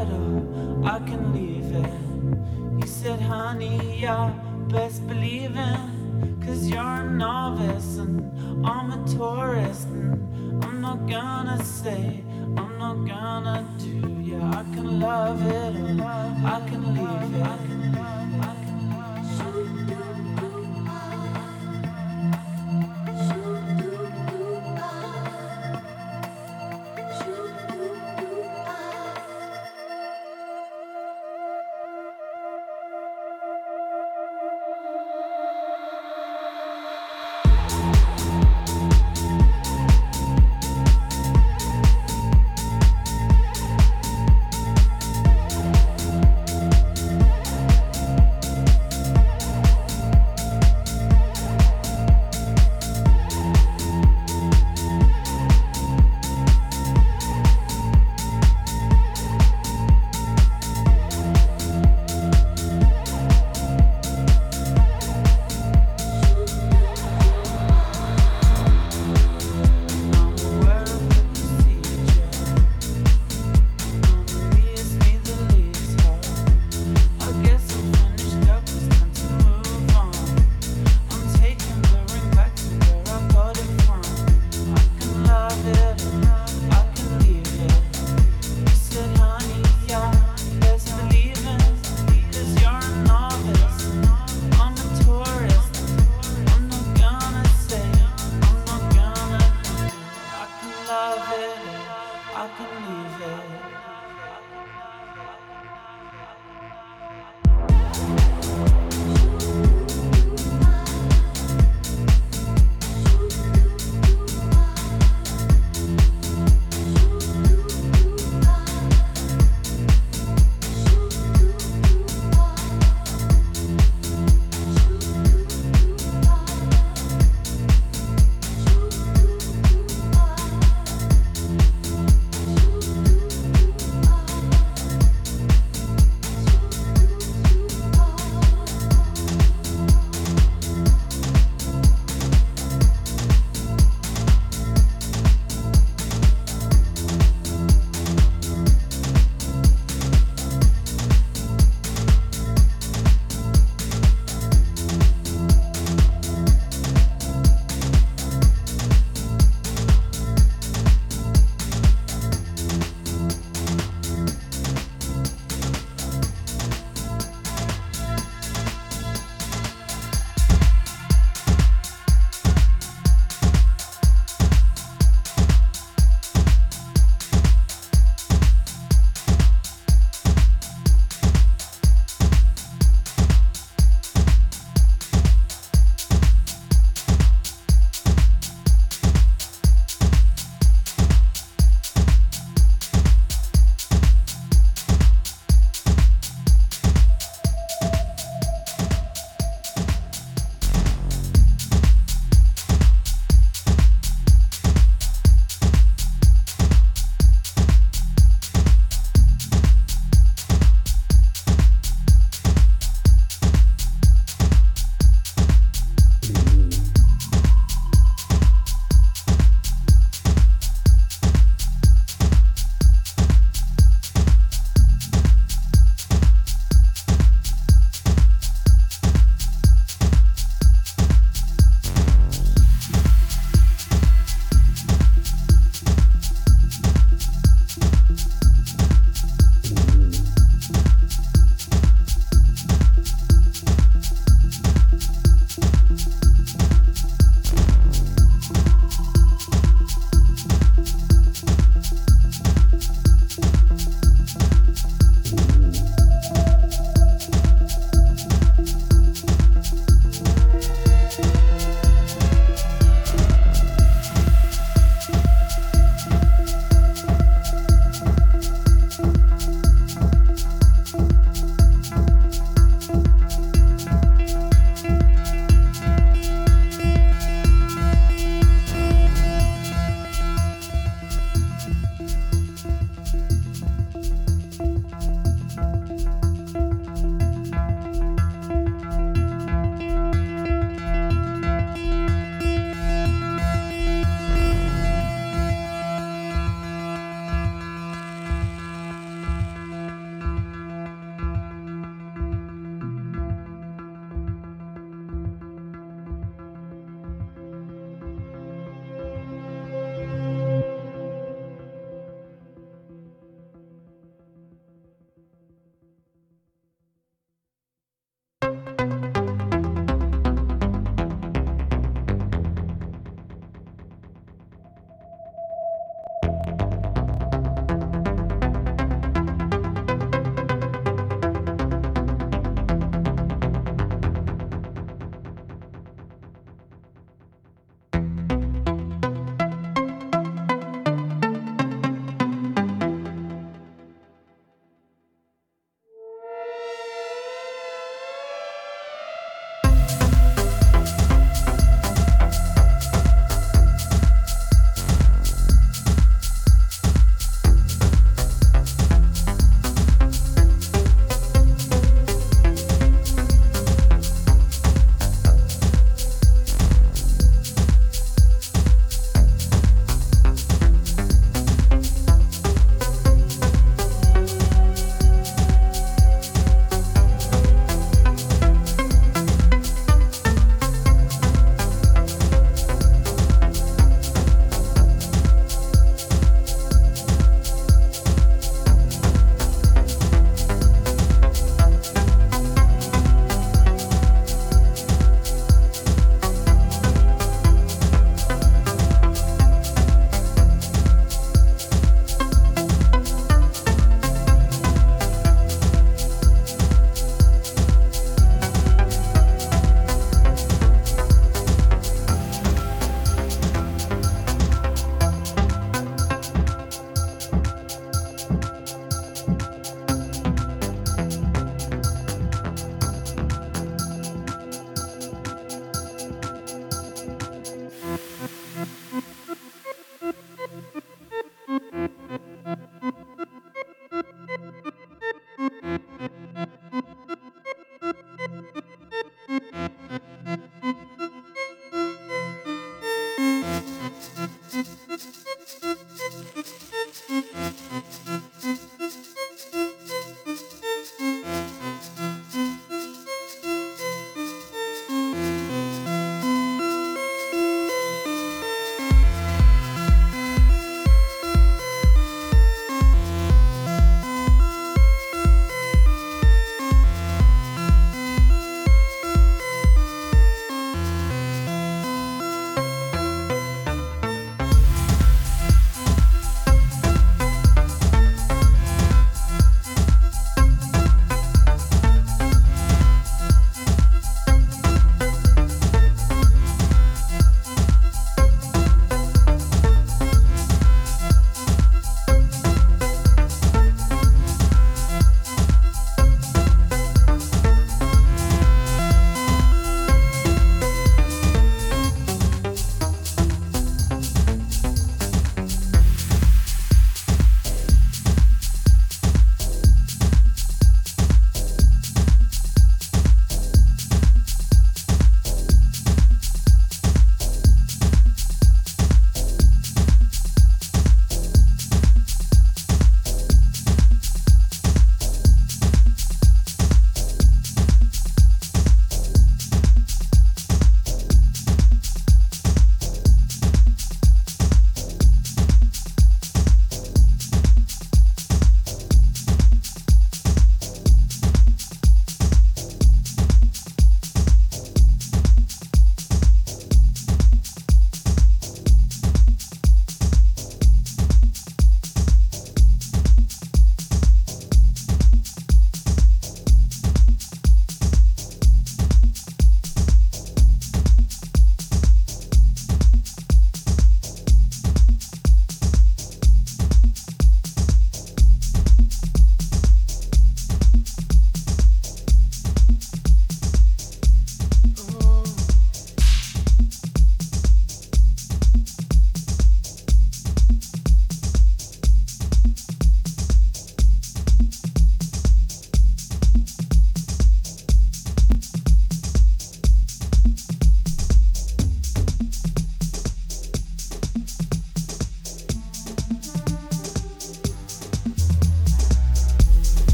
I can leave it. You said, honey, I best believe it. Cause you're a novice and I'm a tourist. And I'm not gonna say, I'm not gonna do. Yeah, I can love it or I can leave it.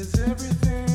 is everything.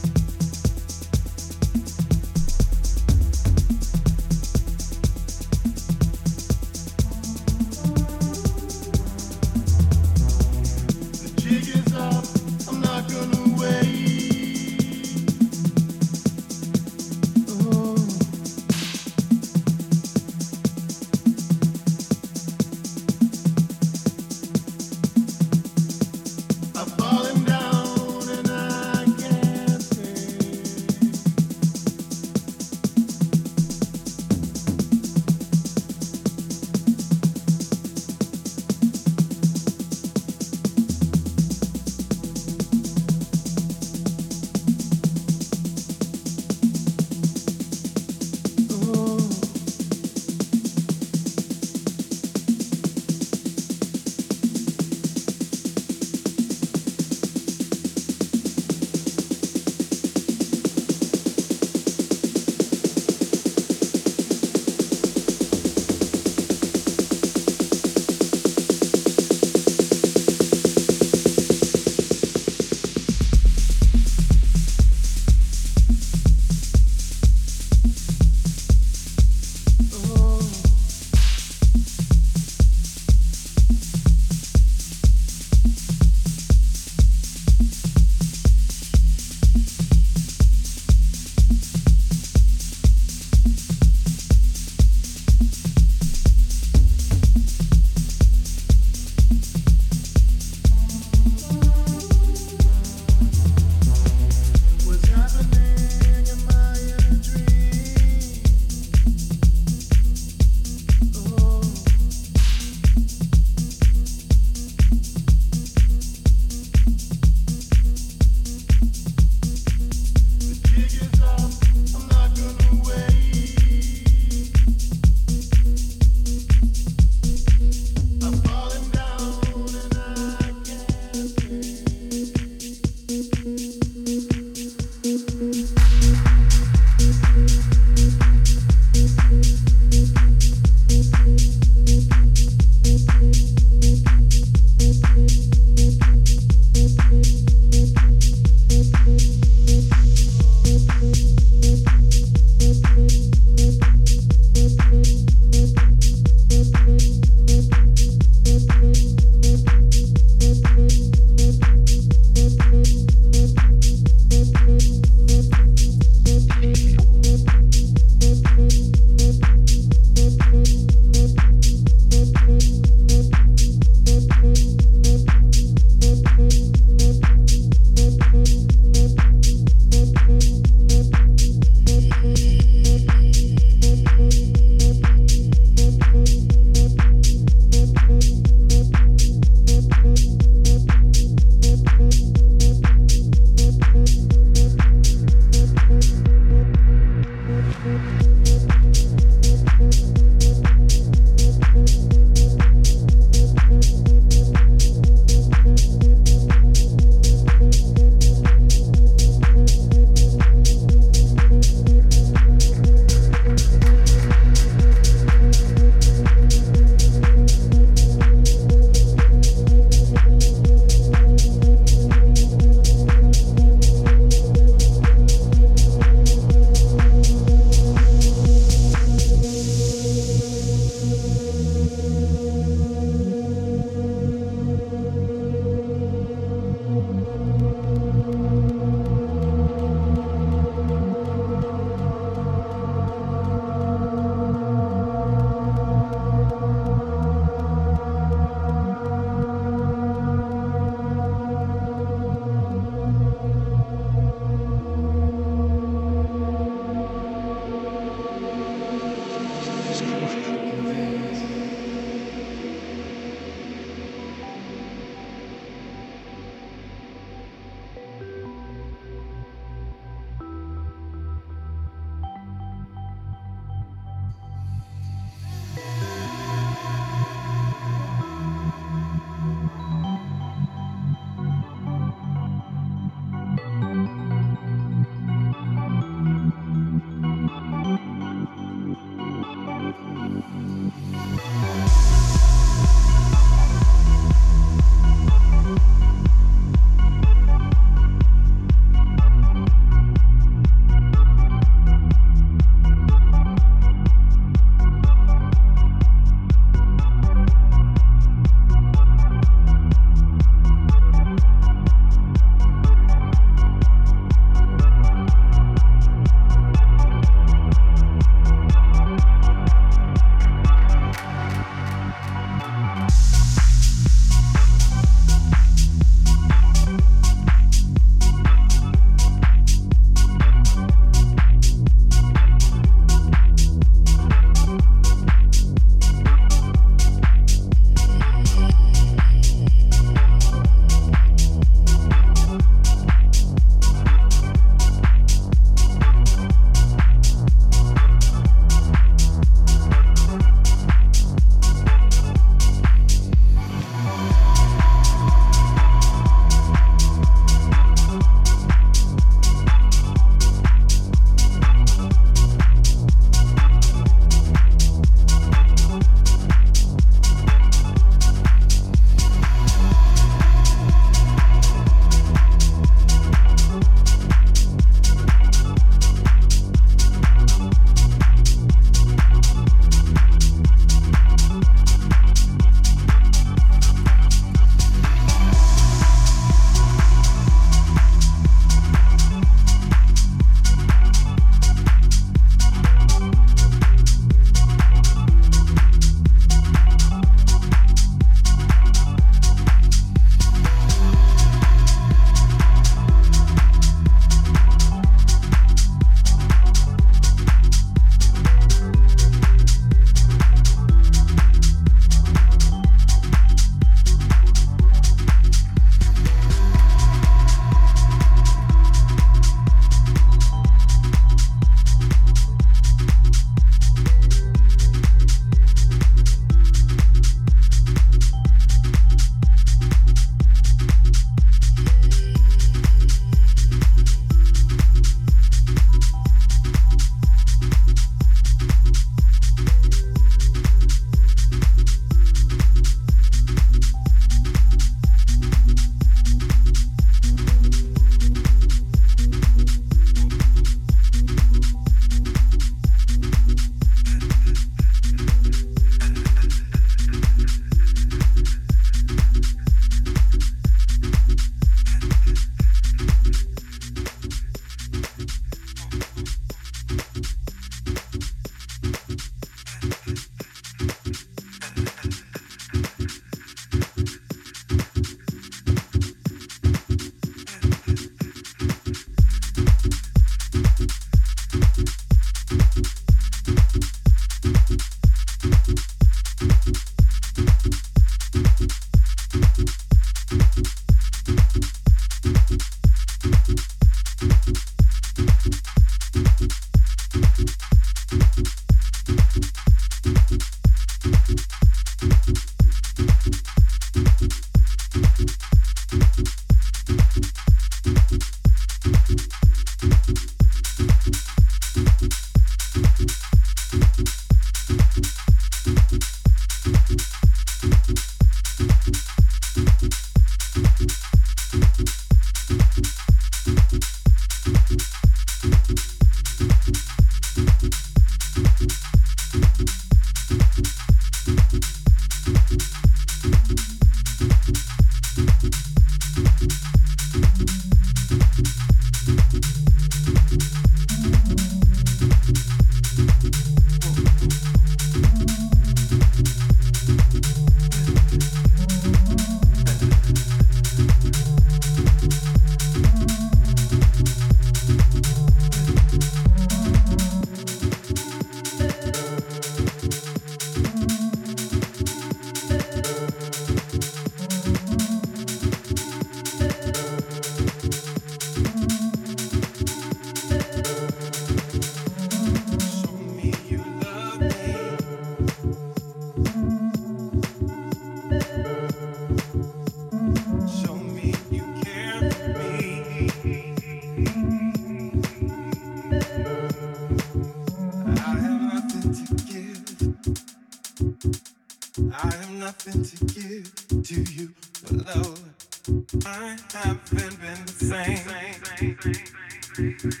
I